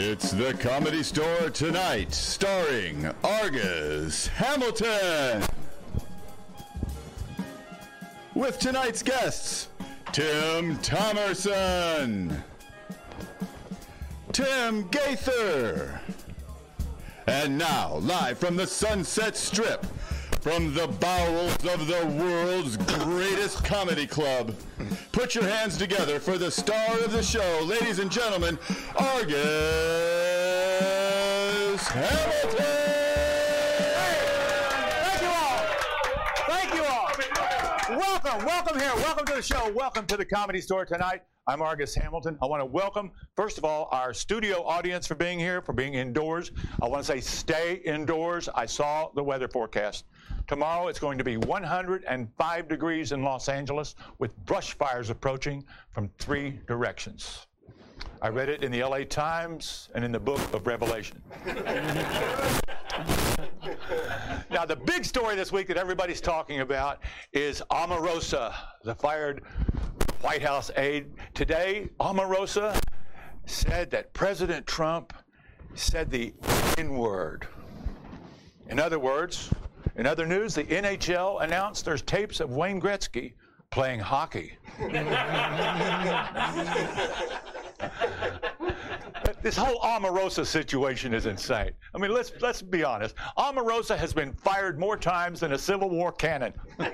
It's the Comedy Store tonight, starring Argus Hamilton. With tonight's guests, Tim Thomerson, Tim Gaither, and now, live from the Sunset Strip, from the bowels of the world's greatest comedy club. Put your hands together for the star of the show, ladies and gentlemen, Argus Hamilton! Thank you all. Thank you all. Welcome, welcome here. Welcome to the show. Welcome to the Comedy Store tonight. I'm Argus Hamilton. I want to welcome, first of all, our studio audience for being here, for being indoors. I want to say stay indoors. I saw the weather forecast. Tomorrow it's going to be 105 degrees in Los Angeles with brush fires approaching from three directions. I read it in the LA Times and in the book of Revelation. now, the big story this week that everybody's talking about is Omarosa, the fired White House aide. Today, Omarosa said that President Trump said the N word. In other words, in other news, the NHL announced there's tapes of Wayne Gretzky playing hockey. this whole Omarosa situation is insane. I mean, let's let's be honest. Omarosa has been fired more times than a Civil War cannon. you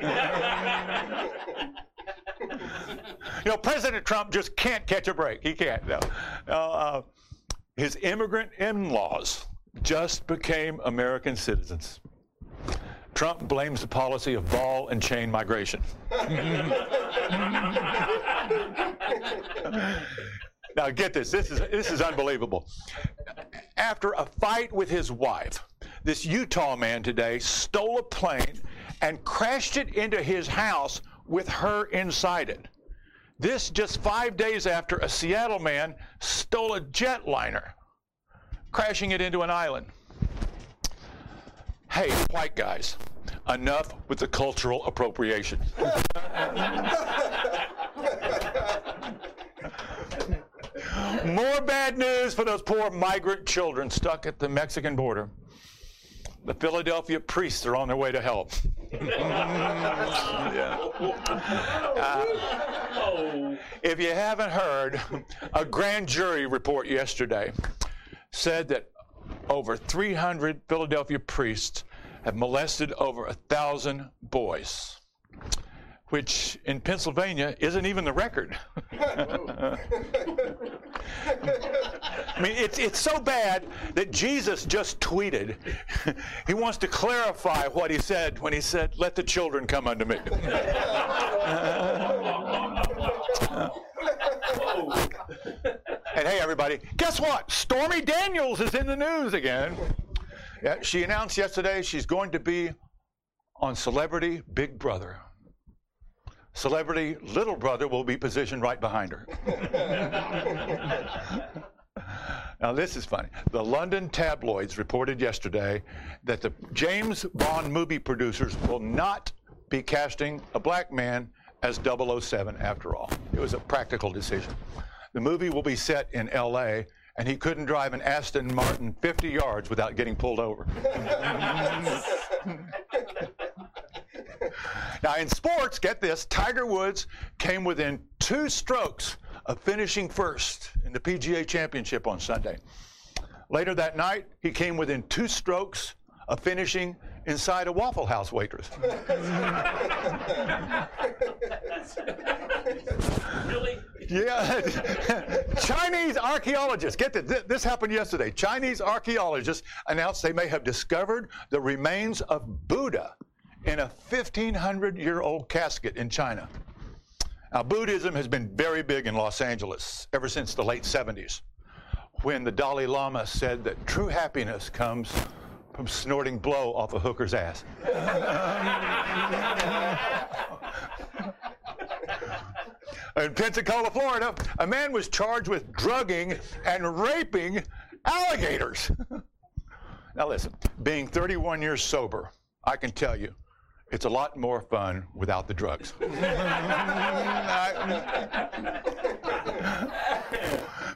know, President Trump just can't catch a break. He can't. No. Uh, his immigrant in-laws just became American citizens. Trump blames the policy of ball and chain migration. now get this. This is this is unbelievable. After a fight with his wife, this Utah man today stole a plane and crashed it into his house with her inside it. This just five days after a Seattle man stole a jetliner, crashing it into an island. Hey, white guys, enough with the cultural appropriation. More bad news for those poor migrant children stuck at the Mexican border. The Philadelphia priests are on their way to help. yeah. uh, if you haven't heard, a grand jury report yesterday said that over 300 Philadelphia priests have molested over a thousand boys, which in Pennsylvania isn't even the record. I mean, it's, it's so bad that Jesus just tweeted. he wants to clarify what he said when he said, Let the children come unto me. and hey, everybody, guess what? Stormy Daniels is in the news again. Yeah, she announced yesterday she's going to be on Celebrity Big Brother. Celebrity Little Brother will be positioned right behind her. now, this is funny. The London tabloids reported yesterday that the James Bond movie producers will not be casting a black man as 007 after all. It was a practical decision. The movie will be set in LA, and he couldn't drive an Aston Martin 50 yards without getting pulled over. now, in sports, get this Tiger Woods came within two strokes of finishing first in the PGA Championship on Sunday. Later that night, he came within two strokes of finishing inside a Waffle House waitress. really? Yeah. Chinese archaeologists, get this, this happened yesterday. Chinese archaeologists announced they may have discovered the remains of Buddha in a 1,500 year old casket in China. Now, Buddhism has been very big in Los Angeles ever since the late 70s, when the Dalai Lama said that true happiness comes from snorting blow off a hooker's ass. In Pensacola, Florida, a man was charged with drugging and raping alligators. now, listen, being 31 years sober, I can tell you, it's a lot more fun without the drugs.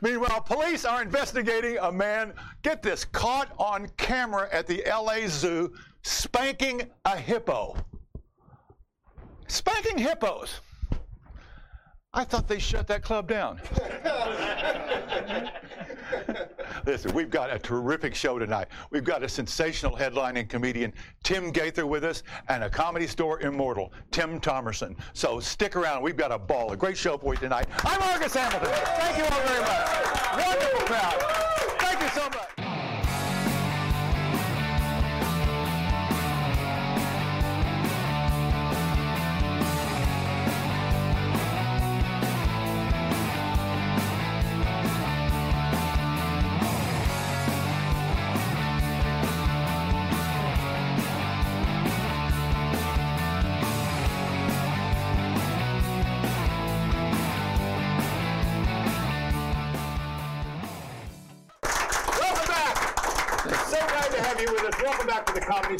Meanwhile, police are investigating a man, get this, caught on camera at the LA Zoo spanking a hippo. Spanking hippos. I thought they shut that club down. Listen, we've got a terrific show tonight. We've got a sensational headlining comedian, Tim Gaither, with us, and a comedy store immortal, Tim Thomerson. So stick around. We've got a ball, a great show for you tonight. I'm Argus Hamilton. Thank you all very much. Wonderful crowd. Thank you so much.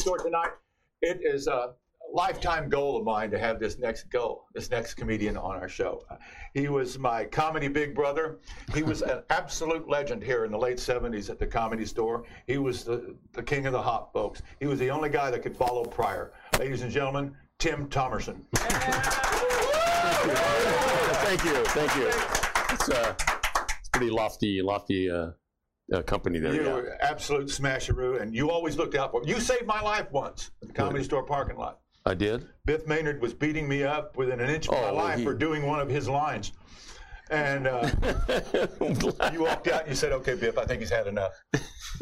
Store tonight. It is a lifetime goal of mine to have this next go, this next comedian on our show. He was my comedy big brother. He was an absolute legend here in the late 70s at the Comedy Store. He was the, the king of the hop, folks. He was the only guy that could follow Pryor. Ladies and gentlemen, Tim Thomerson. Thank you, thank you. It's, uh, it's pretty lofty, lofty uh, uh, company there. You yeah. were absolute smasheroo, and you always looked out for me. You saved my life once at the Comedy Store parking lot. I did. Biff Maynard was beating me up within an inch of my Oh, life he- for doing one of his lines. And uh, you walked out and you said, okay, Biff, I think he's had enough.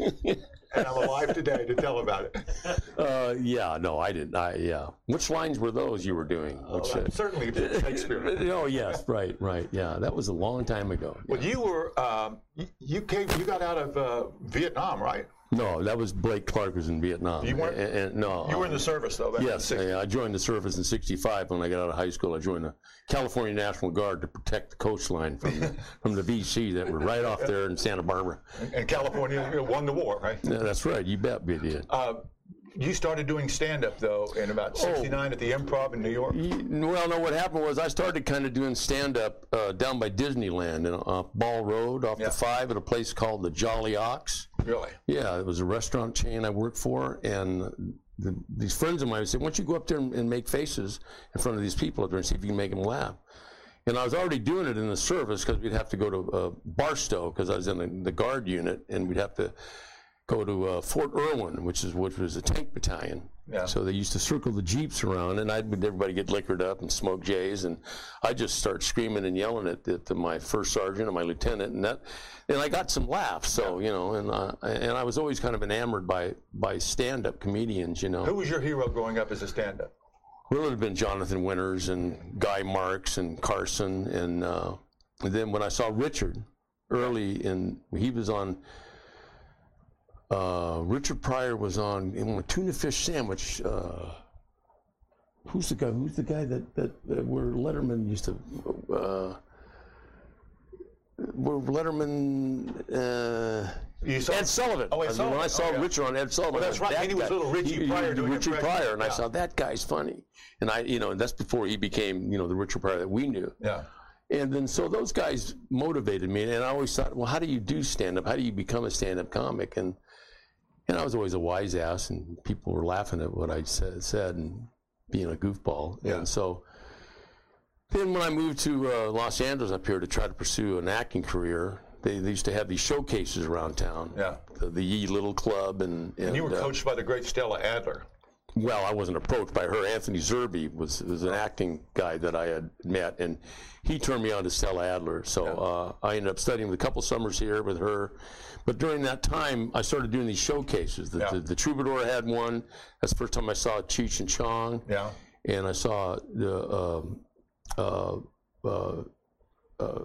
and I'm alive today to tell about it. Uh, yeah, no, I didn't. I yeah. Which lines were those you were doing? Which, uh, Certainly Shakespeare. oh yes, right, right. Yeah, that was a long time ago. Well, you were, um, you- you came, you got out of uh, Vietnam, right? No, that was Blake Clark was in Vietnam. You weren't- And, and- no, You were in the service, though. back in Yes, the 60s. I, I joined the service in '65 when I got out of high school. I joined the California National Guard to protect the coastline from the, from the VC that were right off there in Santa Barbara. And California you know, won the war, right? Yeah, that's right. You bet we did. Uh, you started doing stand-up, though, in about Oh. 69 at the Improv in New York. Y- Well, no. What happened was I started kind of doing stand up uh, down by Disneyland in, off Ball Road, off Yeah. the five, at a place called the Jolly Ox. Really? Yeah, it was a restaurant chain I worked for, and the, these friends of mine say, "Why don't you go up there and, and make faces in front of these people up there and see if you can make them laugh?" And I was already doing it in the service because we'd have to go to uh, Barstow because I was in the, the guard unit, and we'd have to go to uh, Fort Irwin, which is which was a tank battalion. Yeah. So they used to circle the jeeps around, and I'd everybody get liquored up and smoke jays, and I just start screaming and yelling at, at my first sergeant and my lieutenant, and that, and I got some laughs. So you know, and uh, and I was always kind of enamored by by stand-up comedians. You know, Who was your hero growing up as a stand-up? well, it would have been Jonathan Winters and Guy Marks and Carson, and, uh, and then when I saw Richard early in, he was on. Uh, Richard Pryor was on a tuna fish sandwich. Uh, who's the guy? Who's the guy that that, that where Letterman used to? Uh, where Letterman? Uh, You saw Ed Sullivan. Oh, Ed I mean, Sullivan. When I saw Oh, yeah. Richard on Ed Sullivan, Well, that's right. that He was guy- little Richie he- Pryor doing Richard impressions. Pryor, and I saw that guy's funny, and I, you know, that's before he became, you know, the Richard Pryor that we knew. Yeah. And then so those guys motivated me, and I always thought, well, how do you do stand up? How do you become a stand up comic? And and I was always a wise ass, and people were laughing at what I said, said and being a goofball. Yeah. And so then when I moved to uh, Los Angeles up here to try to pursue an acting career, they, they used to have these showcases around town. Yeah. The, the Ye Little Club and, and, And you were uh, coached by the great Stella Adler. well, I wasn't approached by her. Anthony Zerbe was was an acting guy that I had met, and he turned me on to Stella Adler. So uh, I ended up studying with a couple summers here with her. But during that time, I started doing these showcases. The, Yeah. the, the Troubadour had one. That's the first time I saw Cheech and Chong. Yeah. And I saw the um, uh, uh, uh,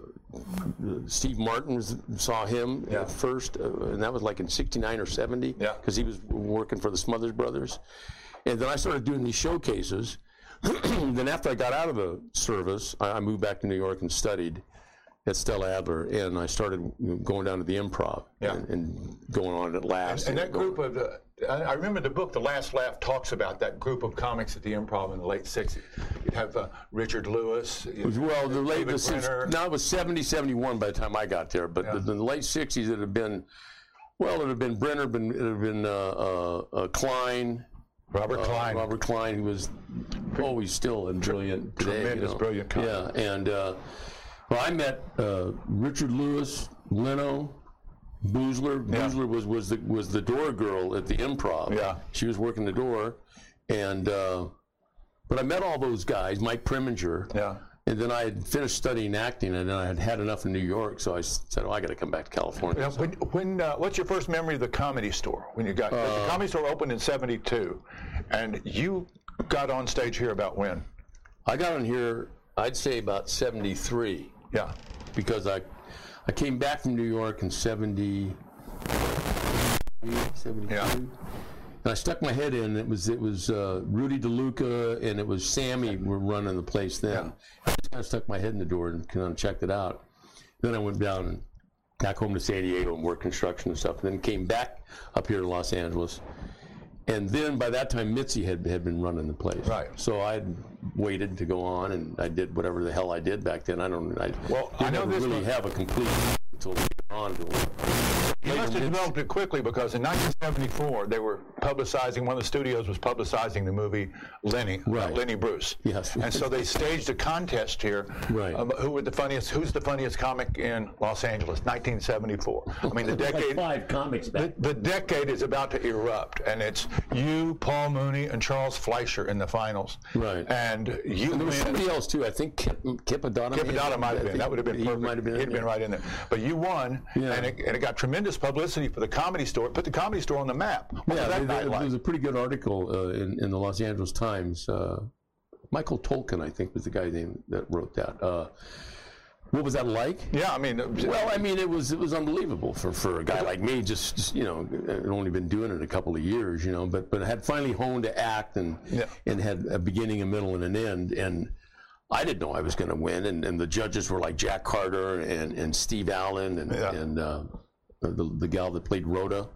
Steve Martin was, saw him Yeah. at first, uh, and that was like in '69 or '70. Yeah. Because he was working for the Smothers Brothers, and then I started doing these showcases. then after I got out of the service, I, I moved back to New York and studied. At Stella Adler, and I started going down to the Improv Yeah. and, and going on at last. And that group of the, I remember the book, The Last Laugh, talks about that group of comics at the Improv in the late 60s. You'd have uh, Richard Lewis. Well, the late, the Brenner. now it was 70, 71 by the time I got there, but the, the late 60s it had been, well, it had been Brenner, been, it had been uh, uh, uh, Klein, Robert uh, Klein. Robert Klein, who was always still and brilliant today. you tremendous, know. brilliant comic. Yeah, and uh, well, I met uh, Richard Lewis, Leno, Boosler. Yeah. Boosler was was the was the door girl at the Improv. Yeah. she was working the door, and uh, but I met all those guys, Mike Preminger. Yeah. And then I had finished studying acting, and then I had had enough in New York, so I said, "Oh, I got to come back to California." Now, when, when uh, what's your first memory of the comedy store when you got the comedy store opened in 72 and you got on stage here about when I got on here, I'd say about '73. Yeah. Because I I came back from New York in 70 72 Yeah. and I stuck my head in. It was it was uh, Rudy DeLuca and it was Sammy were running the place then. I just kind of stuck my head in the door and kind of checked it out. Then I went down and back home to San Diego and worked construction and stuff. And then came back up here to Los Angeles and then by that time Mitzi had, had been running the place. Right. so I waited to go on and I did whatever the hell I did back then. I don't I Well, I this really one- have a complete until later on You must have developed it quickly because in 1974 they were publicizing. One of the studios was publicizing the movie Lenny, about Right. Lenny Bruce. Yes. And so they staged a contest here. Right. about who were the funniest? Who's the funniest comic in Los Angeles? 1974. I mean, the decade. five comics The, the decade is about to erupt, and it's you, Paul Mooney, and Charles Fleischer in the finals. Right. And you And there was somebody else too. I think Kip, Kip Addotta. Kip Addotta might have been. That would have been he perfect. might have been. He'd been right in there. But you won, Yeah. and, it, and it got tremendous publicity for the comedy store. It put the comedy store on the map. What Yeah, that there, night there like? was a pretty good article uh, in, in the Los Angeles Times. Uh, Michael Tolkin, I think, was the guy name that wrote that. Uh, what was that like? yeah, I mean, Well, I mean, it was it was unbelievable for, for a guy like me. Just, just, you know, had only been doing it a couple of years, you know, but but had finally honed to act and Yeah. and had a beginning, a middle, and an end. And I didn't know I was going to win. And, and the judges were like Jack Carter and, and Steve Allen and Yeah. and uh, the the gal that played Rhoda,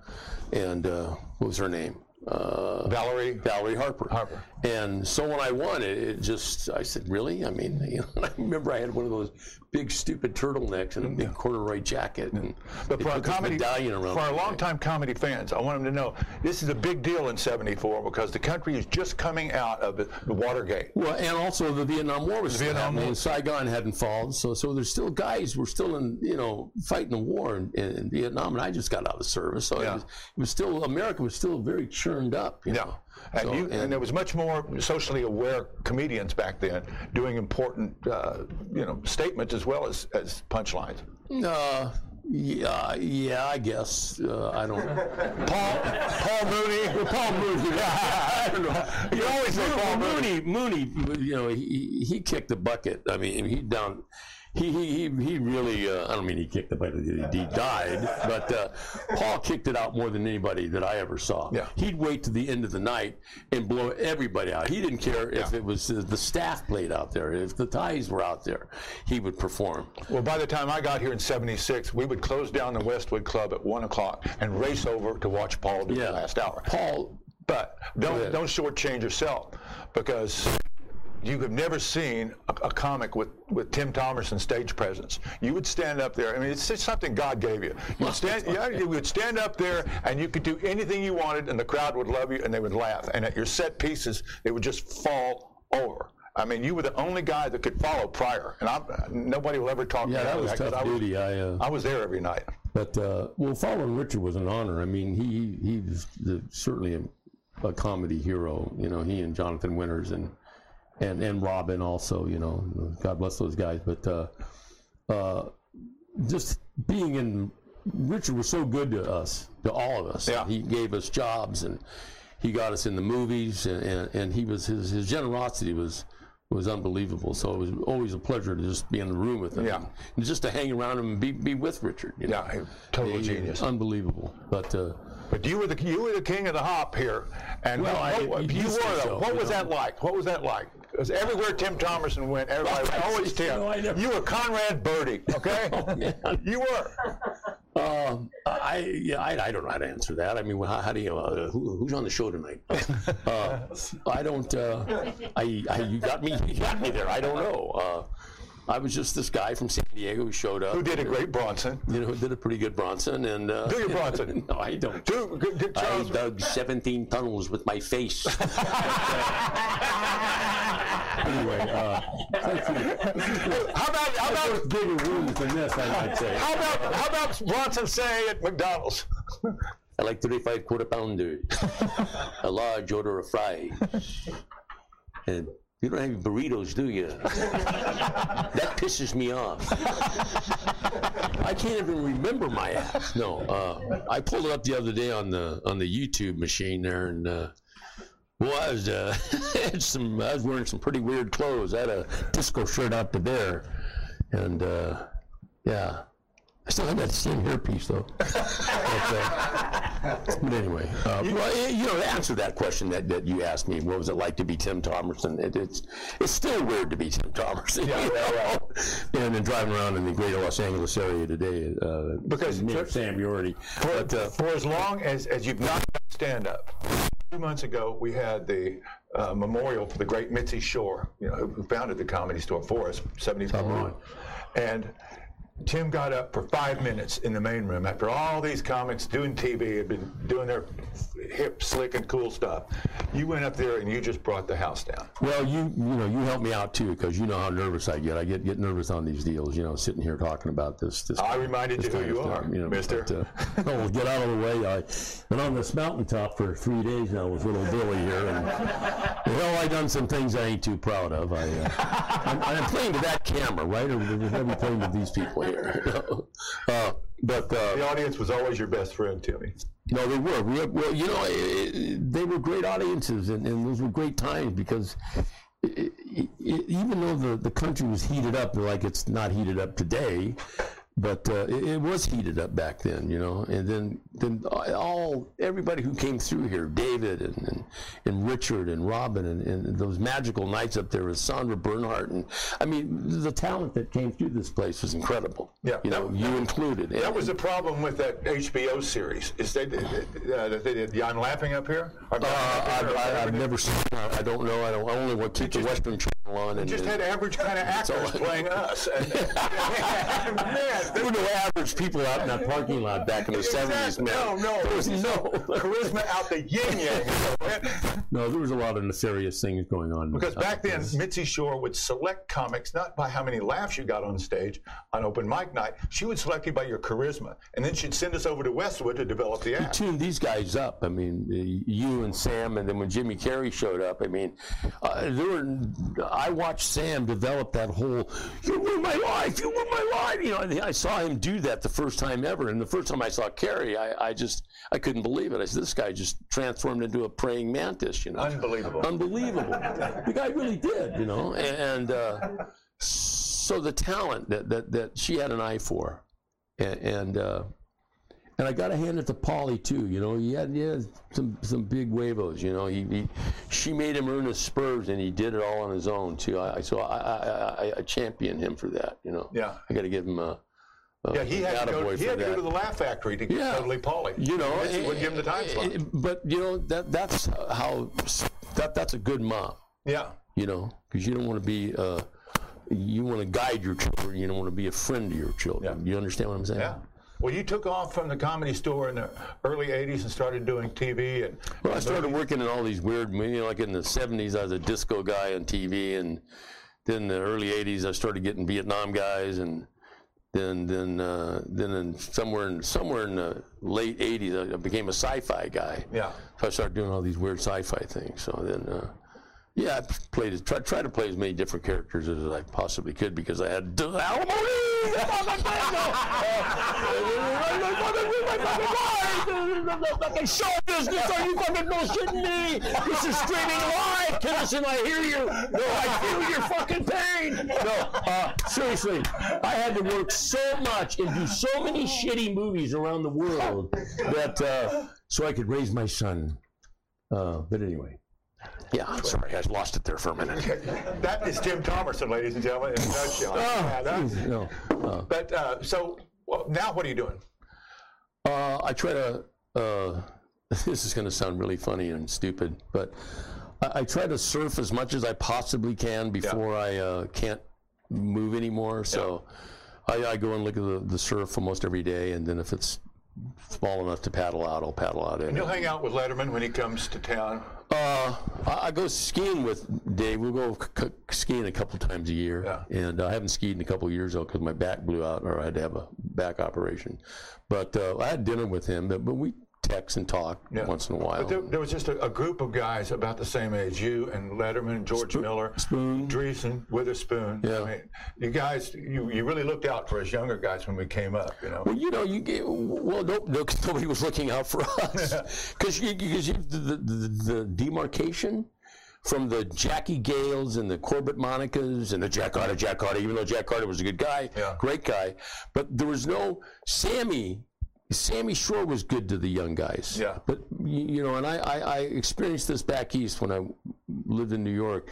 and uh, what was her name? Uh, Valerie. Valerie Harper. Harper. And so when I won it, it just, I said, really? I mean, you know, I remember I had one of those big stupid turtlenecks and a big corduroy jacket. And But for our comedy, for our my neck. longtime comedy fans, I want them to know this is a big deal in '74 because the country is just coming out of the, the Watergate. Well, and also the Vietnam War was still Vietnam War. Saigon hadn't fallen, so so there's still guys were still in you know fighting the war in, in, Vietnam, and I just got out of service, so Yeah. it, was, it was still America was still very churned up. You Yeah. know? And, So, you, and, and- there was much more socially aware comedians back then doing important, uh, you know, statements as well as, as punchlines. Uh, yeah, yeah, I guess. Uh, I don't. Paul, Paul Mooney. Paul Mooney. I don't know. You always say Paul Mooney. Mooney, you know, he he kicked the bucket. I mean, he down. He he he, he really. Uh, I don't mean he kicked the bucket. He, he died, but uh, Paul kicked it out more than anybody that I ever saw. Yeah. He'd wait to the end of the night and blow everybody out. He didn't care if Yeah. it was uh, the staff played out there, if the ties were out there. He would perform. Well, by the time I got here in '76, we would close down the Westwood Club at one o'clock and race over to watch Paul do Yeah. the last hour. Paul. But don't don't shortchange yourself because you have never seen a, a comic with, with Tim Thomerson stage presence. You would stand up there. I mean, it's just something God gave you. You would stand, yeah, you would stand up there and you could do anything you wanted, and the crowd would love you and they would laugh. And at your set pieces, they would just fall over. I mean, you were the only guy that could follow Pryor, and I'm, nobody will ever talk Yeah, that was 'cause tough I was, duty. I. Uh, I was there every night. But uh, well, following Richard was an honor. I mean, he he was the, certainly a, a comedy hero. You know, he and Jonathan Winters and and and Robin also. You know, God bless those guys. But uh, uh, just being in Richard was so good to us, to all of us. Yeah. He gave us jobs and he got us in the movies, and, and, and he was his his generosity was. Was unbelievable. So it was always a pleasure to just be in the room with him, Yeah. and just to hang around him and be, be with Richard. You know? Yeah, total He- genius. Unbelievable. But uh, But you were the you were the king of the hop here, and Well, what, I- what- you you were. so, what was know. that like? What was that like? Because everywhere Tim Thomerson went, everybody was always Tim. No, I never- you were Conrad Birdie, okay? you were. Um, I yeah, I, I don't know how to answer that. I mean, how, how do you? Uh, who, who's on the show tonight? Uh, I don't. Uh, I, I you got me. You got me there. I don't know. I was just this guy from San Diego who showed up. Who did a great Bronson? You know, who did a pretty good Bronson and. Uh, Do your Bronson. no, I don't. Do, do, do I dug 17 tunnels with my face. anyway, uh, How about how about bigger wounds than this, I might say. how about how about Bronson say at McDonald's? I like 35 quarter pounders, a large order of fries. And you don't have any burritos, do you? that pisses me off. I can't even remember my ass. No, uh, I pulled it up the other day on the on the YouTube machine there, and uh, well, I was uh, had some. I was wearing some pretty weird clothes. I had a disco shirt out to there, and uh, yeah. I still have that same hairpiece though. but, uh, but anyway, uh, well, eh, you know, to answer that question that, that you asked me, what was it like to be Tim Thomerson? It, it's it's still weird to be Tim Thomerson. you know? And then driving around in the greater Los Angeles area today, uh, Because me for- Sam, you already. But uh, For as long as, as you've not done stand up, two months ago we had the uh, memorial for the great Mitzi Shore, you know, who- founded the Comedy Store for us, 74 on. And Tim got up for five minutes in the main room after all these comics doing TV had been doing their hip, slick, and cool stuff. You went up there and you just brought the house down. Well, you you know you helped me out too because you know how nervous I get. I get get nervous on these deals. You know, sitting here talking about this. this I reminded you who you stuff, are, you know, mister. but, uh, oh, well, get out of the way. I been on this mountaintop for three days now with little Billy here, and well, I done some things I ain't too proud of. I uh, I'm, I'm playing to that camera, right? Or was I playing to these people here? uh, but uh, The audience was always your best friend, Timmy. no, they were. We Well, you know, eh, eh, they were great audiences, and, and those were great times because eh, even though the, the country was heated up, like it's not heated up today, but uh, it, it was heated up back then, you know. And then, then all everybody who came through here, David and and, and Richard and Robin, and, and those magical nights up there with Sandra Bernhard, and I mean, the talent that came through this place was incredible. Yeah. you know, you included. That was the problem with that HBO series. Is they, uh, they did. I'm laughing up here. Uh, I've, I- I've never seen. I don't know. I don't. I only want to keep the Western Channel on. And just had average kind of actors playing us. And, man, there were no average people out in that parking lot back in the seventies, man. No, no, there was no. charisma out the yin yang. No, there was a lot of nefarious things going on. Because uh, back then, Mitzi Shore would select comics not by how many laughs you got on stage on open mic night. She would select you by your charisma, and then she'd send us over to Westwood to develop the act. You tuned these guys up. I mean, uh, you and Sam, and then when Jimmy Carrey showed up, I mean, uh, there were. I watched Sam develop that whole "You ruined my life, you ruined my life." You know, I saw him do that the first time ever, and the first time I saw Carrey, I, I just I couldn't believe it. I said, "This guy just transformed into a praying mantis." You know, Unbelievable. unbelievable. the guy really did, you know, and uh, so the talent that, that that she had an eye for, and. and uh, and I got to hand it to Pauly too. You know, he had, he had some some big huevos. You know, he, he she made him earn his spurs, and he did it all on his own too. I, I so I, I, I, I champion him for that. You know, Yeah. I got to give him a. Yeah, he had to go. He had to go to the Laugh Factory to get Yeah. totally Pauly. You know, eh, wouldn't give him the time eh, slot. eh, But you know that that's how that that's a good mom. Yeah. You know, because you don't want to be. Uh, you want to guide your children. You don't want to be a friend to your children. You understand what I'm saying? Yeah. Well, you took off from the comedy store in the early '80s and started doing TV and. Well, I started working in all these weird, you know, like in the 70s, I was a disco guy on TV, and then in the early 80s, I started getting Vietnam guys, and then then uh, then in somewhere in somewhere in the late 80s, I became a sci-fi guy. Yeah. So I started doing all these weird sci-fi things. So then, uh, yeah, I played as- tried try to play as many different characters as I possibly could because I had fucking show business. Are you fucking bullshitting me? This is streaming live, Tennyson. I hear you. No, I feel your fucking pain. No, uh, seriously, I had to work so much and do so many shitty movies around the world that uh, so I could raise my son. Uh, but anyway, Yeah, I'm sorry, I lost it there for a minute. That is Tim Thomerson, ladies and gentlemen, in a nutshell. Yeah, that- no, uh, but uh, so well, now, what are you doing? uh, I try to. Uh, this is going to sound really funny and stupid, but I, I try to surf as much as I possibly can before I uh, can't move anymore. So I, I go and look at the, the surf almost every day, and then if it's small enough to paddle out, I'll paddle out in. it. You'll hang out with Letterman when he comes to town. Uh, I, I go skiing with Dave. We'll go c- skiing a couple times a year, Yeah. and uh, I haven't skied in a couple of years though because my back blew out, or I had to have a back operation. But uh, I had dinner with him, but, but we text and talk Yeah. once in a while. But there, there was just a, a group of guys about the same age, you and Letterman, George Miller, Spoon. Dreesen, Witherspoon. Yeah. I mean, you guys, you, you really looked out for us younger guys when we came up, you know. Well, you know, you get, well, no, no, nobody was looking out for us because you, you, the, the, the, the demarcation from the Jackie Gayles and the Corbett Monicas and the Jack Carter, Jack Carter, even though Jack Carter was a good guy, Yeah. great guy, but there was no Sammy. Sammy Shore was good to the young guys. Yeah. But you know, and I, I, I experienced this back east when I lived in New York.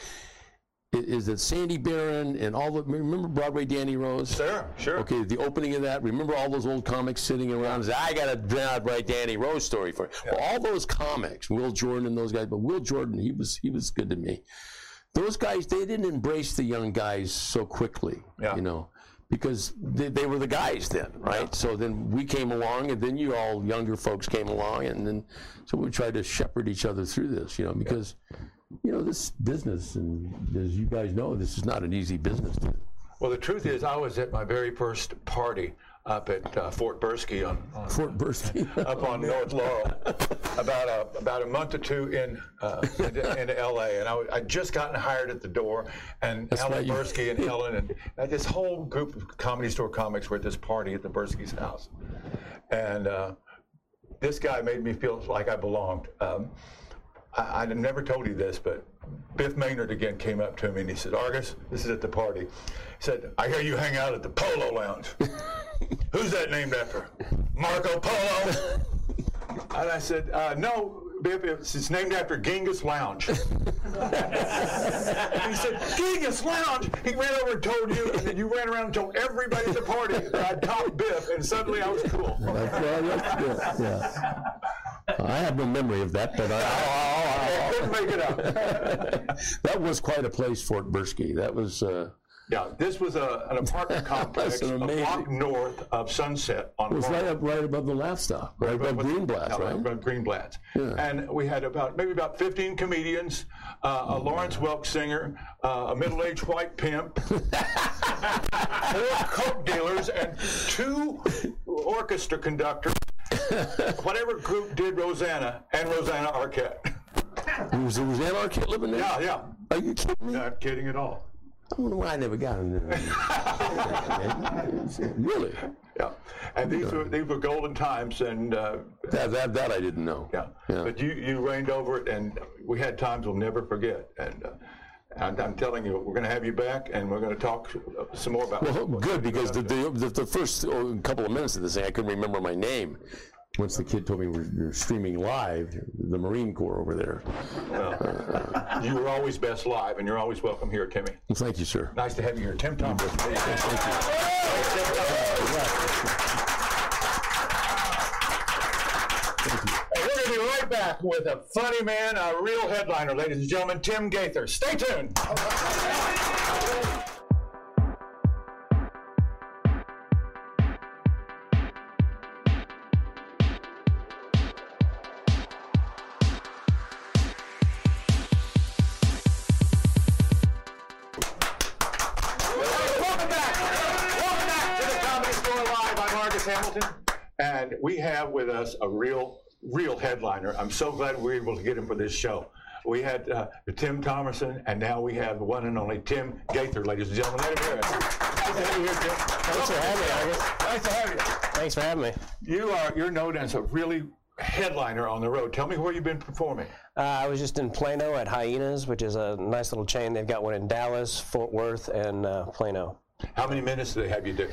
Is that Sandy Baron and all the remember Broadway Danny Rose? Sure, sure. Okay, the opening of that. Remember all those old comics sitting around? Say, I got to write Danny Rose story for. You. Well, all those comics, Will Jordan and those guys, but Will Jordan, he was he was good to me. Those guys, they didn't embrace the young guys so quickly. Yeah. You know, because they, they were the guys then, right? So then we came along, and then you all younger folks came along, and then so we tried to shepherd each other through this. You know, because you know this business, and as you guys know, this is not an easy business. To, Well, the truth is, I was at my very first party up at uh, Fort Bursky on, on Fort Bursky. up on North Laurel about a about a month or two in uh, into, into L.A. and I w- I'd just gotten hired at the door, and Ellen right, Bursky and Helen and uh, this whole group of comedy store comics were at this party at the Bursky's house, and uh, this guy made me feel like I belonged. Um, I, I never told you this, but Biff Maynard again came up to me and he said, Argus, this is at the party. He said, I hear you hang out at the Polo Lounge. Who's that named after? Marco Polo? and I said, uh, no, Biff, it's, named after Genghis Lounge. he said, Genghis Lounge? He ran over and told you, and then you ran around and told everybody at the party that I topped Biff, and suddenly I was cool. Well, that's good, yeah. I have no memory of that, but I, I couldn't make it up. that was quite a place, Fort Bursky. That was, uh, Yeah, this was a, an apartment complex an a block north of Sunset on it was right up, right above the laugh stop, right above Greenblatt, Yeah, right? above Greenblatt. And we had about maybe about 15 comedians, uh, a Lawrence Welk singer, uh, a middle-aged white pimp, four coke dealers, and two orchestra conductors. Whatever group did Rosanna and Rosanna Arquette. Was, Rosanna Ann Arquette living there? Yeah, yeah. Are you kidding me? Not kidding at all. I wonder why I never got in there. really? Yeah, and these were these were golden times, and uh, That, that, that I didn't know. Yeah. Yeah. But you, you reigned over it, and we had times we'll never forget. And, uh, and I'm telling you, we're going to have you back, and we're going to talk uh, some more about. Well, good because the, the, the, the first oh, couple of minutes of this thing, I couldn't remember my name. Once the kid told me we're, we're streaming live, the Marine Corps over there. you were always best live, and you're always welcome here, Timmy. Well, thank you, sir. Nice to have you here, Tim Thompson. And we're going to be right back with a funny man, a real headliner, ladies and gentlemen, Tim Gaither. Stay tuned. A real, real headliner. I'm so glad we were able to get him for this show. We had uh, Tim Thomerson, and now we have the one and only Tim Gaither, ladies and gentlemen. Let him hear it. Nice to have you. Thanks for having me, Argus. Nice to have you. Thanks for having me. You are you're known as a really headliner on the road. Tell me where you've been performing. Uh, I was just in Plano at Hyenas, which is a nice little chain. They've got one in Dallas, Fort Worth, and uh, Plano. How many minutes do they have you do?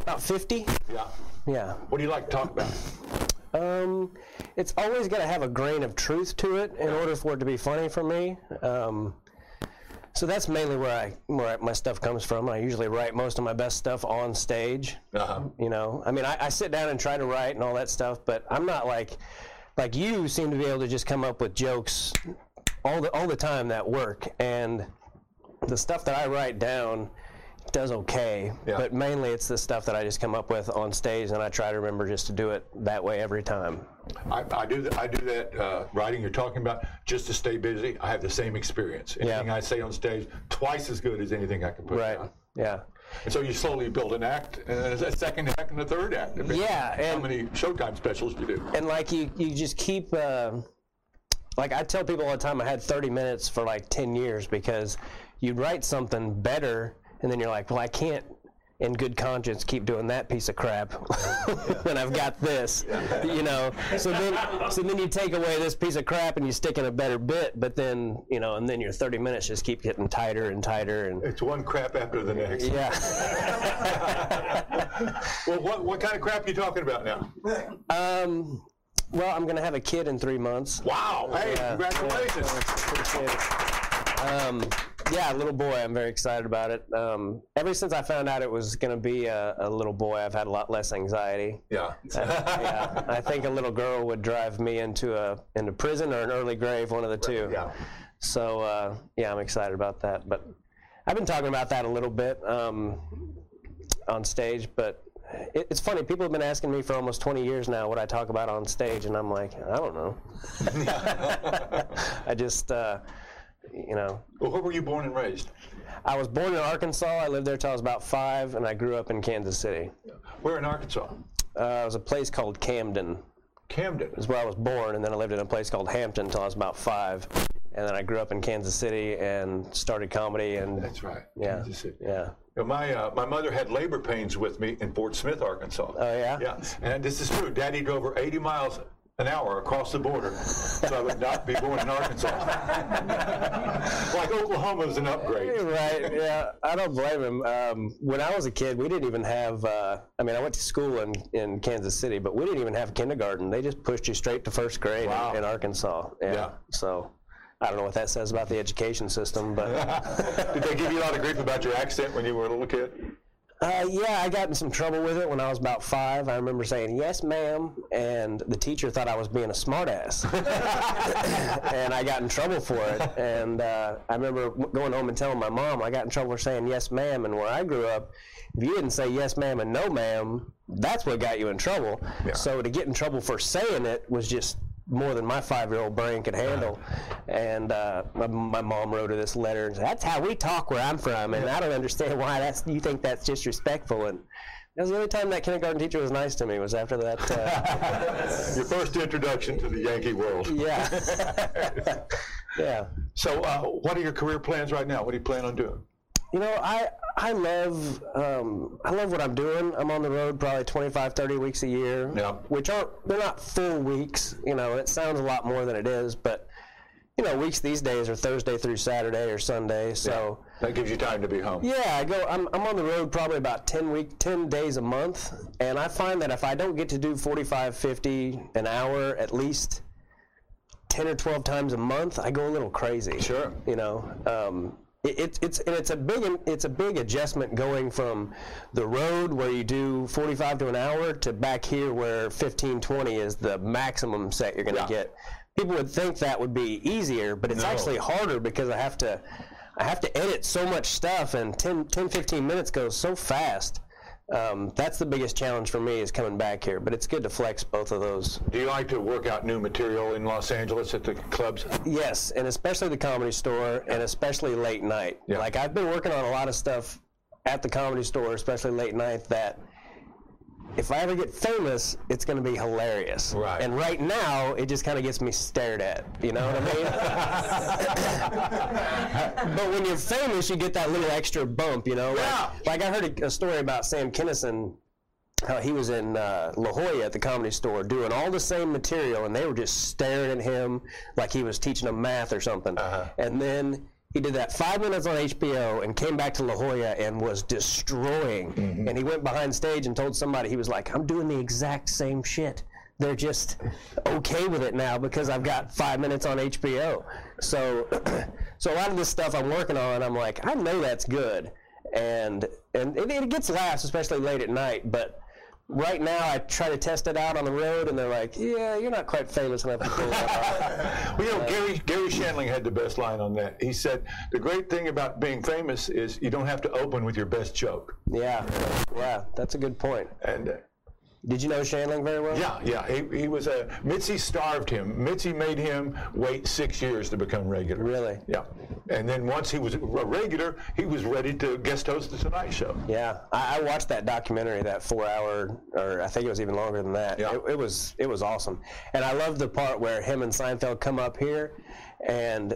About 50? Yeah. Yeah. What do you like to talk about? Um, it's always got to have a grain of truth to it in order for it to be funny for me. Um, so that's mainly where I where my stuff comes from. I usually write most of my best stuff on stage. Uh-huh. You know, I mean, I, I sit down and try to write and all that stuff, but I'm not like like you seem to be able to just come up with jokes all the all the time that work and the stuff that I write down does okay, Yeah. but mainly it's the stuff that I just come up with on stage, and I try to remember just to do it that way every time. I, I do that. I do that uh, writing you're talking about just to stay busy. I have the same experience. Anything I say on stage, twice as good as anything I can put Right? down. Yeah. And so you slowly build an act, and then a second act, and a third act. Yeah, on how and- many Showtime specials you do? And like you, you just keep. Uh, like I tell people all the time, I had 30 minutes for like 10 years because you'd write something better, and then you're like, well, I can't. In good conscience, keep doing that piece of crap when I've got this, you know. So then, so then you take away this piece of crap and you stick in a better bit, but then, you know, and then your 30 minutes just keep getting tighter and tighter, and It's one crap after the next. yeah. Well, what, what kind of crap are you talking about now? Um, well, I'm gonna have a kid in three months. Wow! Hey, Yeah, congratulations! yeah. Um, yeah, little boy. I'm very excited about it. Um, ever since I found out it was going to be a, a little boy, I've had a lot less anxiety. Yeah. yeah, I think a little girl would drive me into a into prison or an early grave, one of the two. Yeah. So uh, yeah, I'm excited about that. But I've been talking about that a little bit um, on stage. But it, it's funny. People have been asking me for almost 20 years now what I talk about on stage, and I'm like, I don't know. I just, uh, you know, Well, where were you born and raised? I was born in Arkansas. I lived there till I was about five, and I grew up in Kansas City. Where in Arkansas? Uh, it was a place called Camden. Camden. is where I was born, and then I lived in a place called Hampton until I was about five, and then I grew up in Kansas City and started comedy. And That's right. yeah, Kansas City. yeah. You know, my uh, my mother had labor pains with me in Fort Smith, Arkansas. Oh yeah. Yeah, and this is true. Daddy drove her 80 miles an hour across the border, so I would not be born in Arkansas. like Oklahoma is an upgrade. Right. Yeah. I don't blame him. Um, when I was a kid, we didn't even have. Uh, I mean, I went to school in, in Kansas City, but we didn't even have kindergarten. They just pushed you straight to first grade Wow. in, in Arkansas. Yeah. Yeah. So. I don't know what that says about the education system, but Did they give you a lot of grief about your accent when you were a little kid? Uh, yeah, I got in some trouble with it when I was about five. I remember saying "yes, ma'am," and the teacher thought I was being a smartass, and I got in trouble for it. And uh, I remember going home and telling my mom I got in trouble for saying "yes, ma'am." And where I grew up, if you didn't say "yes, ma'am" and "no, ma'am," that's what got you in trouble. So to get in trouble for saying it was just more than my five-year-old brain could handle. And uh, my, my mom wrote her this letter and said, "That's how we talk where I'm from, and I don't understand why that's you think that's disrespectful." And that was the only time that kindergarten teacher was nice to me was after that. Uh, Your first introduction to the Yankee world. yeah, yeah. So, uh, what are your career plans right now? What do you plan on doing? You know, I I love um, I love what I'm doing. I'm on the road probably 25, 30 weeks a year, Yeah. which aren't they're not full weeks. You know, it sounds a lot more than it is, but you know, weeks these days are Thursday through Saturday or Sunday. So That gives you time to be home. yeah, I go. I'm, I'm on the road probably about 10 week 10 days a month, and I find that if I don't get to do 45, 50 an hour at least 10 or 12 times a month, I go a little crazy Sure. you know um, it, it's it's and it's a big it's a big adjustment going from the road where you do 45 to an hour to back here where 15 20 is the maximum set you're going to Yeah. get people would think that would be easier but it's No. actually harder because i have to i have to edit so much stuff and 10 10 15 minutes goes so fast um, that's the biggest challenge for me is coming back here but it's good to flex both of those Do you like to work out new material in Los Angeles at the clubs? Yes, and especially the comedy store, and especially late night. Yeah. Like I've been working on a lot of stuff at the comedy store, especially late night. That if I ever get famous, it's going to be hilarious. Right. And right now, it just kind of gets me stared at. You know what I mean? but when you're famous, you get that little extra bump. You know. Like, Yeah. like I heard a, a story about Sam Kinison how he was in uh, La Jolla at the comedy store doing all the same material, and they were just staring at him like he was teaching them math or something. Uh -huh. And then he did that five minutes on HBO and came back to La Jolla and was destroying. Mm-hmm. And he went behind stage and told somebody he was like, "I'm doing the exact same shit." they're just okay with it now because I've got five minutes on HBO. So, so a lot of this stuff I'm working on, I'm like, I know that's good, and and it, it gets laughs, especially late at night. But right now, I try to test it out on the road, and they're like, Yeah, you're not quite famous enough to pull that off. Well, you know, Gary Garry Shandling had the best line on that. He said, "The great thing about being famous is you don't have to open with your best joke." Yeah, yeah, that's a good point. And uh, Did you know Shandling very well? yeah, yeah, he, he was a Mitzi starved him. Mitzi made him wait six years to become regular. Really? Yeah, and then once he was a regular, he was ready to guest host the Tonight Show. Yeah, I, I watched that documentary, that four-hour, or I think it was even longer than that. Yeah. It, it was it was awesome, and I love the part where him and Seinfeld come up here, and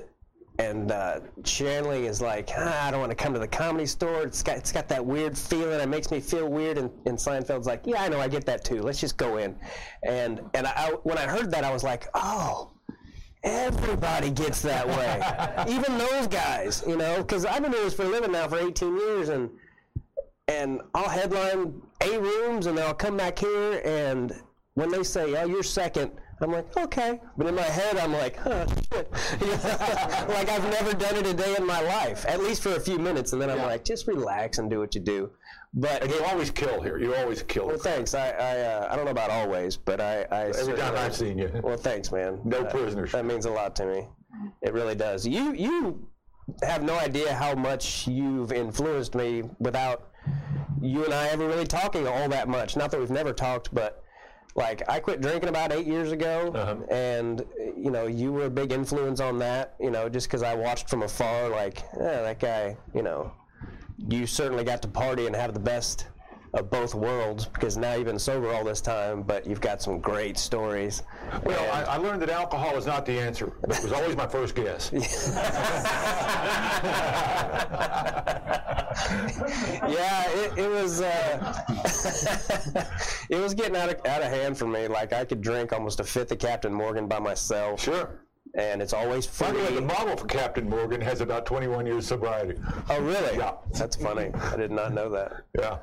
and uh, Shandling is like, ah, I don't want to come to the comedy store. It's got it's got that weird feeling. It makes me feel weird. And, and Seinfeld's like, Yeah, I know, I get that too. Let's just go in. And and I, I when I heard that, I was like, Oh. Everybody gets that way, even those guys, you know. Because I've been doing this for a living now for 18 years, and and I'll headline A rooms, and then I'll come back here, and when they say, "Oh, you're second, I'm like, "Okay," but in my head, I'm like, "Huh, shit," like I've never done it a day in my life, at least for a few minutes, and then I'm like, "Just relax and do what you do." But And you always kill here. You always kill. well, thanks. I I, uh, I don't know about always, but I, I Every time I've seen you. well, thanks, man. No Uh, prisoners. That means a lot to me. It really does. You you have no idea how much you've influenced me without you and I ever really talking all that much. Not that we've never talked, but like I quit drinking about eight years ago, Uh-huh. and you know you were a big influence on that. You know, just because I watched from afar, like eh, that guy. You know, you certainly got to party and have the best of both worlds because now you've been sober all this time, but you've got some great stories. Well, I, I learned that alcohol is not the answer, it was always my first guess. yeah, it, it was uh, it was getting out of out of hand for me. Like I could drink almost a fifth of Captain Morgan by myself, Sure. And it's always By the way, the model for Captain Morgan has about 21 years sobriety. Oh, really? Yeah. That's funny. I did not know that. Yeah.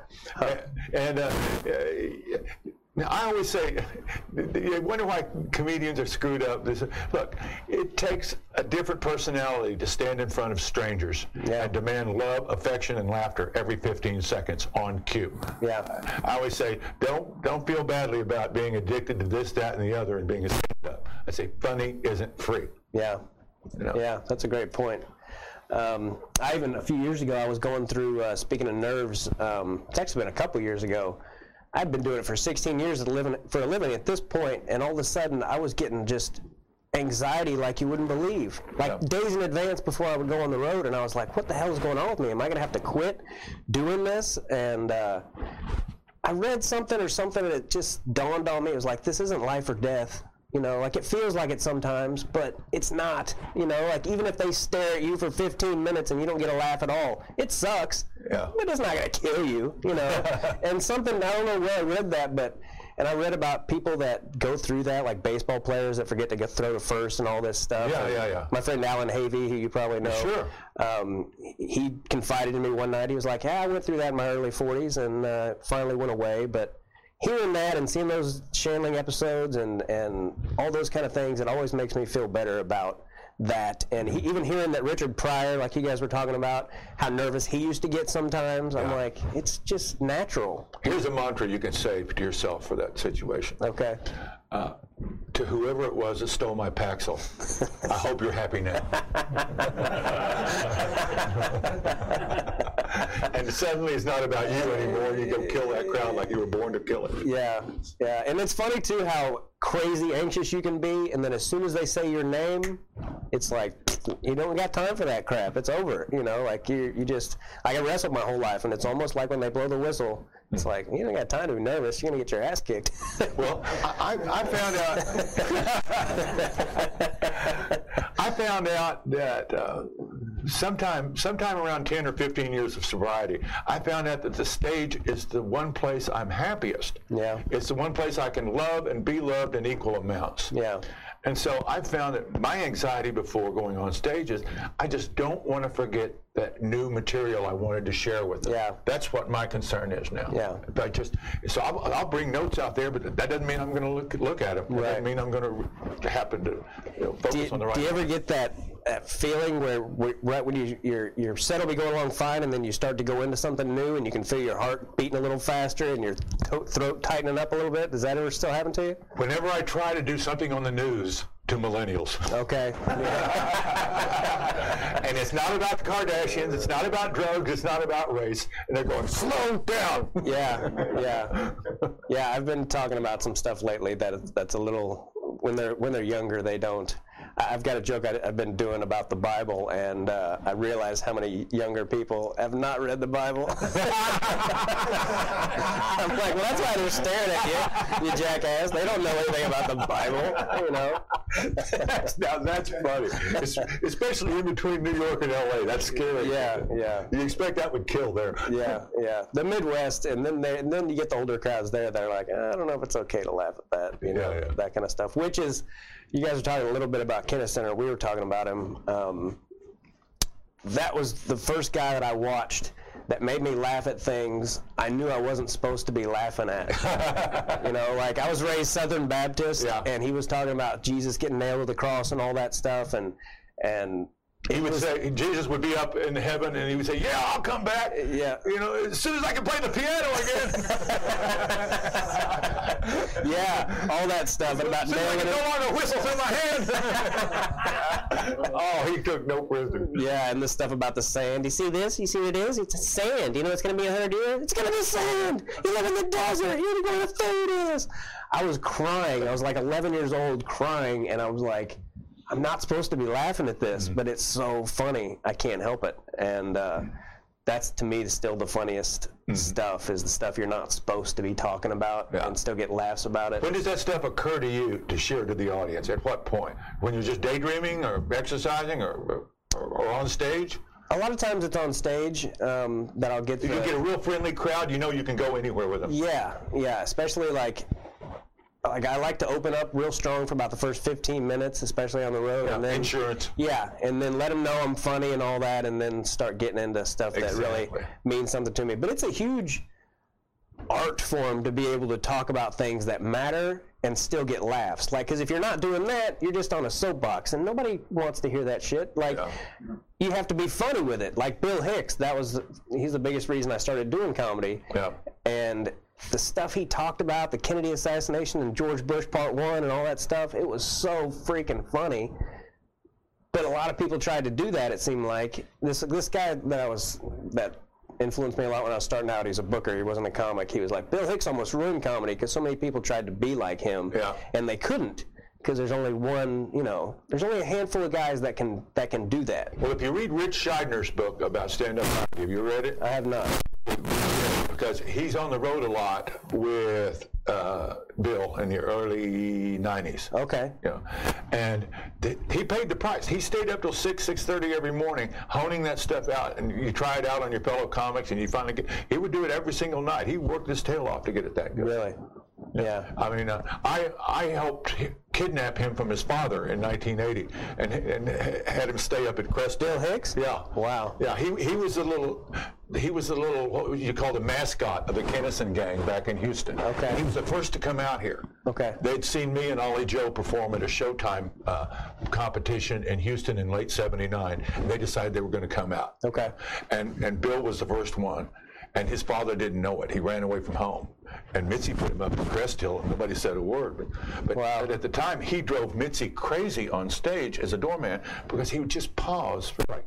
And uh, uh, now I always say, you wonder why comedians are screwed up. This, look, it takes a different personality to stand in front of strangers Yeah. and demand love, affection, and laughter every 15 seconds on cue. Yeah. I always say, don't don't feel badly about being addicted to this, that, and the other, and being a. I say, funny isn't free. Yeah. You know? Yeah, that's a great point. Um, I even a few years ago, I was going through. Uh, speaking of nerves, um, it's actually been a couple years ago. I'd been doing it for 16 years at living, for a living at this point, and all of a sudden, I was getting just anxiety like you wouldn't believe, like Yeah. days in advance before I would go on the road, and I was like, "What the hell is going on with me? Am I going to have to quit doing this?" And uh, I read something or something and it just dawned on me. It was like, this isn't life or death. You know, like it feels like it sometimes, but it's not. You know, like even if they stare at you for 15 minutes and you don't get a laugh at all, it sucks. Yeah. But it's not going to kill you, you know. and something, I don't know where I read that, but, and I read about people that go through that, like baseball players that forget to get throw to first and all this stuff. Yeah, And yeah, yeah. My friend Allan Havey, who you probably know. Sure. Um, he confided in me one night. He was like, "Yeah, I went through that in my early 40s and uh, finally went away." But hearing that and seeing those Shandling episodes and and all those kind of things, it always makes me feel better about that. And he, even hearing that Richard Pryor, like you guys were talking about, how nervous he used to get sometimes, I'm Yeah. like, it's just natural. Here's a mantra you can say to yourself for that situation. Okay. Uh, to whoever it was that stole my Paxil, I hope you're happy now. and suddenly it's not about you anymore. You go kill that crowd like you were born to kill it. Yeah, yeah, and it's funny too how crazy anxious you can be, and then as soon as they say your name, it's like you don't got time for that crap. It's over. You know, like you you just I got wrestled my whole life, and it's almost like when they blow the whistle. It's like you don't got time to be nervous. You're gonna get your ass kicked. Well, I, I I found out. I found out that uh, sometime, sometime around ten or fifteen years of sobriety, I found out that the stage is the one place I'm happiest. Yeah. It's the one place I can love and be loved in equal amounts. yeah, And so I found that my anxiety before going on stage is I just don't want to forget that new material I wanted to share with them. Yeah. That's what my concern is now. Yeah. If I just so I'll, I'll bring notes out there, but that doesn't mean I'm going to look look at them. That Right. doesn't mean I'm going to happen to you know, focus Do on the right. do you ever get that, that feeling where, where right when you your your set will be going along fine, and then you start to go into something new, and you can feel your heart beating a little faster, and your throat, throat tightening up a little bit? Does that ever still happen to you? Whenever I try to do something on the news to millennials. Okay. and it's not about the Kardashians, it's not about drugs, it's not about race. And they're going, slow down. Yeah, yeah, yeah. I've been talking about some stuff lately that that's a little when they're when they're younger they don't. I've got a joke I, I've been doing about the Bible, and uh, I realize how many younger people have not read the Bible. I'm like, well, that's why they're staring at you, you jackass. They don't know anything about the Bible, you know. That's, now that's funny, Es- especially in between New York and LA. That's scary. Yeah, yeah. You expect that would kill there. Yeah, yeah. The Midwest, and then they, and then you get the older crowds there. They're like, I don't know if it's okay to laugh at that, you know, Yeah, yeah. that kind of stuff. Which is, you guys were talking a little bit about Kenneth Center. We were talking about him. Um, that was the first guy that I watched that made me laugh at things I knew I wasn't supposed to be laughing at. you know, like I was raised Southern Baptist, Yeah. and he was talking about Jesus getting nailed to the cross and all that stuff, and and He would say Jesus would be up in heaven, and he would say, "Yeah, I'll come back. Yeah. you know, as soon as I can play the piano again. yeah, all that stuff and about As soon as I nailing can it. no longer whistle through my hand. oh, he took no prisoners. Yeah, and the stuff about the sand. You see this? You see what it is? It's sand. You know it's going to be a 100 years? It's going to be sand. You live in the desert. You know what food is. I was crying. I was like 11 years old crying, and I was like, I'm not supposed to be laughing at this, but it's so funny. I can't help it. And uh, that's, to me, still the funniest stuff is the stuff you're not supposed to be talking about Yeah. and still get laughs about it. When does that stuff occur to you to share to the audience? At what point? When you're just daydreaming or exercising or, or, or on stage? A lot of times it's on stage um, that I'll get You the- get a real friendly crowd, you know you can go anywhere with them. Yeah, yeah, especially like like I like to open up real strong for about the first 15 minutes, especially on the road, and then Insurance. yeah, and then let them know I'm funny and all that, and then start getting into stuff that really means something to me. But it's a huge art form to be able to talk about things that matter and still get laughs. Like, because if you're not doing that, you're just on a soapbox, and nobody wants to hear that shit. Like, Yeah. you have to be funny with it. Like Bill Hicks, that was he's the biggest reason I started doing comedy Yeah. and the stuff he talked about, the Kennedy assassination and George Bush Part One and all that stuff, it was so freaking funny. But a lot of people tried to do that. It seemed like this this guy that I was that influenced me a lot when I was starting out. He's a booker. He wasn't a comic. He was like Bill Hicks almost ruined comedy because so many people tried to be like him, Yeah. and they couldn't because there's only one. You know, there's only a handful of guys that can that can do that. Well, if you read Rich Scheidner's book about stand-up comedy, have you read it? I have not. Because he's on the road a lot with uh, Bill in the early 90s. Okay. You know, and th- he paid the price. He stayed up till six, six thirty every morning, honing that stuff out. And you try it out on your fellow comics, and you finally get. He would do it every single night. He worked his tail off to get it that good. Really. Yeah. I mean, uh, I I helped kidnap him from his father in 1980, and and had him stay up at Crest. Bill Hicks? Yeah. Wow. Yeah, he, he was a little, he was a little, what would you call the mascot of the Kinison gang back in Houston. Okay. He was the first to come out here. Okay. They'd seen me and Ollie Joe perform at a Showtime uh, competition in Houston in late 79. They decided they were going to come out. Okay. And, and Bill was the first one. And his father didn't know it. He ran away from home. And Mitzi put him up in Crest Hill, and nobody said a word. But, but, Wow. but at the time, he drove Mitzi crazy on stage as a doorman because he would just pause for like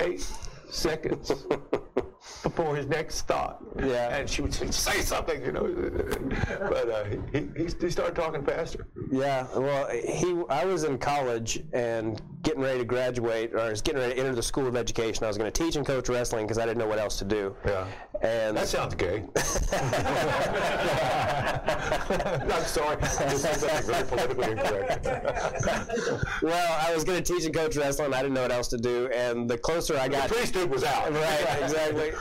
eight seconds before his next thought. Yeah. And she would say, say something, you know. but uh, he, he, he started talking faster. Yeah, well, he. I was in college, and getting ready to graduate, or I was getting ready to enter the school of education. I was going to teach and coach wrestling because I didn't know what else to do. Yeah. And That sounds gay. I'm sorry. This is very politically incorrect. well, I was going to teach and coach wrestling. I didn't know what else to do. And the closer I got, Priesthood was out. right, exactly.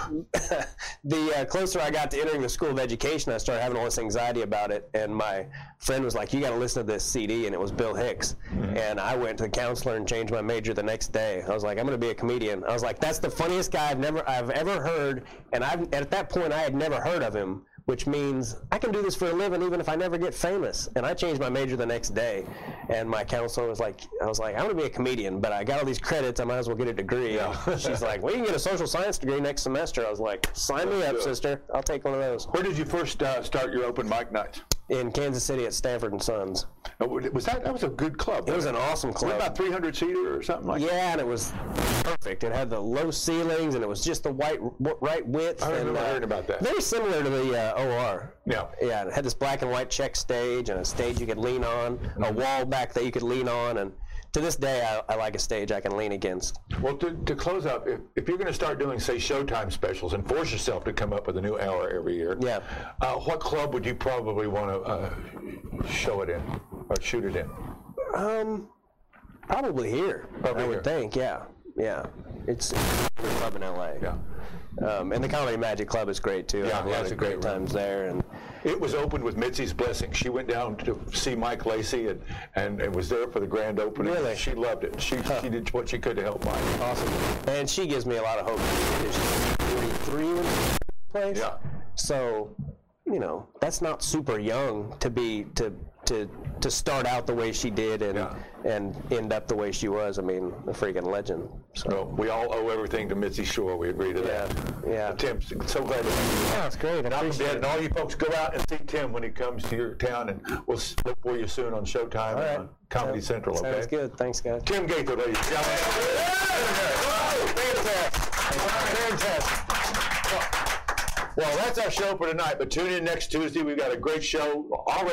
the uh, closer I got to entering the school of education, I started having all this anxiety about it. And my friend was like, "You got to listen to this CD," and it was Bill Hicks. And I went to the counselor and changed my major the next day. I was like, "I'm going to be a comedian." I was like, "That's the funniest guy I've never I've ever heard." And I've at that point I had never heard of him. Which means I can do this for a living even if I never get famous. And I changed my major the next day. And my counselor was like, I was like, I'm gonna be a comedian, but I got all these credits. I might as well get a degree. She's like, well, you can get a social science degree next semester. I was like, sign me up, sister. I'll take one of those. Where did you first uh, start your open mic nights? In Kansas City at Stanford and Sons. Uh, Was that that was a good club? It was an awesome club. about 300 seater or something like that? Yeah, and it was perfect. It had the low ceilings, and it was just the white, right width. I and, remember uh, hearing about that. Very similar to the uh, OR. Yeah. Yeah, it had this black and white check stage and a stage you could lean on, a Mm-hmm. wall back that you could lean on, and to this day, I, I like a stage I can lean against. Well, to, to close up, if, if you're going to start doing, say, Showtime specials and force yourself to come up with a new hour every year, Yeah. uh, what club would you probably want to uh, show it in or shoot it in? Um, probably here. Probably I would here. think. Yeah, yeah. It's it's a club in LA. Yeah. Um, and the Comedy Magic Club is great too. I Yeah, have a lot of great great times there, and It was opened with Mitzi's blessing. She went down to see Mike Lacey and, and, and was there for the grand opening. Really? She loved it. She, she did what she could to help Mike. awesome. And she gives me a lot of hope. She's 43 when she plays. Yeah. So, you know, that's not super young to be to to to start out the way she did and Yeah. and end up the way she was. I mean, a freaking legend. So So we all owe everything to Mitzi Shore. We agree to yeah, that. yeah. Tim, so glad to have you. That's great. I Malcolm appreciate Dad, it. and all you folks go out and see Tim when he comes to your town, and we'll look for you soon on Showtime and right. on Comedy Sounds- Central. Okay. Sounds good. Thanks, guys. Tim Gaither, ladies and gentlemen. Fantastic. Fantastic. Well, that's our show for tonight, but tune in next Tuesday. We've got a great show already.